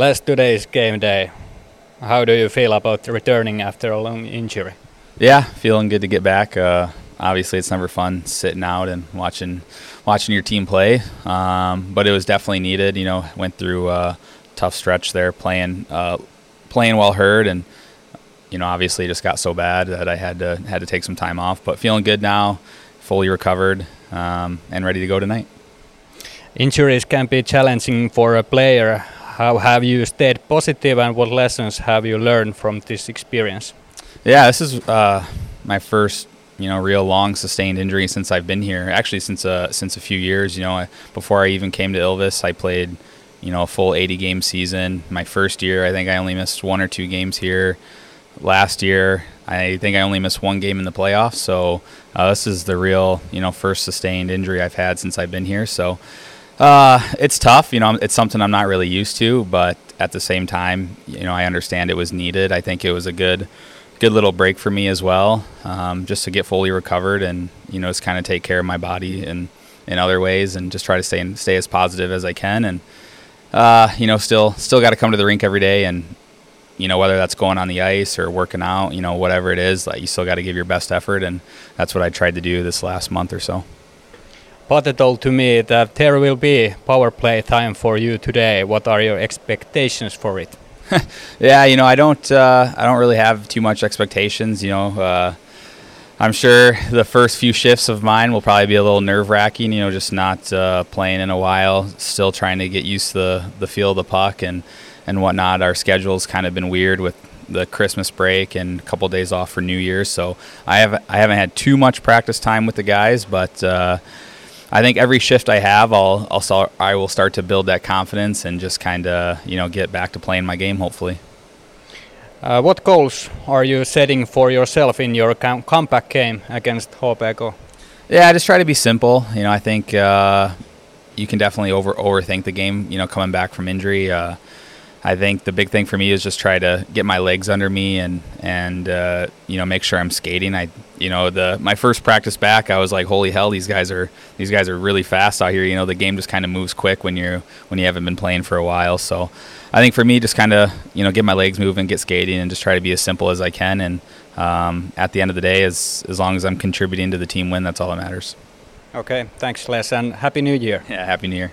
Les, today's game day. How do you feel about returning after a long injury? Yeah, feeling good to get back. Uh, obviously, it's never fun sitting out and watching watching your team play, um, but it was definitely needed. You know, went through a tough stretch there, playing uh, playing while hurt, and you know, obviously, just got so bad that I had to had to take some time off. But feeling good now, fully recovered, um, and ready to go tonight. Injuries can be challenging for a player. How have you stayed positive, and what lessons have you learned from this experience? Yeah, this is uh, my first, you know, real long sustained injury since I've been here. Actually, since uh, since a few years. You know, I, before I even came to Ilves, I played, you know, a full 80 game season. My first year, I think I only missed one or two games here. Last year, I think I only missed one game in the playoffs. So uh, this is the real, you know, first sustained injury I've had since I've been here. So uh, it's tough. You know, it's something I'm not really used to, but at the same time, you know, I understand it was needed. I think it was a good, good little break for me as well, um, just to get fully recovered and you know, just kind of take care of my body and in other ways, and just try to stay stay as positive as I can. And uh, you know, still still got to come to the rink every day, and you know, whether that's going on the ice or working out, you know, whatever it is, like you still got to give your best effort, and that's what I tried to do this last month or so. Pate told to me that there will be power play time for you today. What are your expectations for it? yeah, you know, I don't, uh, I don't really have too much expectations. You know, uh, I'm sure the first few shifts of mine will probably be a little nerve wracking. You know, just not uh, playing in a while, still trying to get used to the the feel of the puck and and whatnot. Our schedule's kind of been weird with the Christmas break and a couple of days off for New Year's, so I have I haven't had too much practice time with the guys, but uh, I think every shift I have, I'll, I'll start, I will start to build that confidence and just kind of you know get back to playing my game. Hopefully. Uh, what goals are you setting for yourself in your com- comeback game against HPK? Yeah, I just try to be simple. You know, I think uh, you can definitely over overthink the game. You know, coming back from injury. Uh, I think the big thing for me is just try to get my legs under me and and uh, you know make sure I'm skating. I you know the my first practice back, I was like, holy hell, these guys are these guys are really fast out here. You know the game just kind of moves quick when you when you haven't been playing for a while. So I think for me, just kind of you know get my legs moving, get skating, and just try to be as simple as I can. And um, at the end of the day, as as long as I'm contributing to the team win, that's all that matters. Okay, thanks, Les, and happy New Year. Yeah, happy New Year.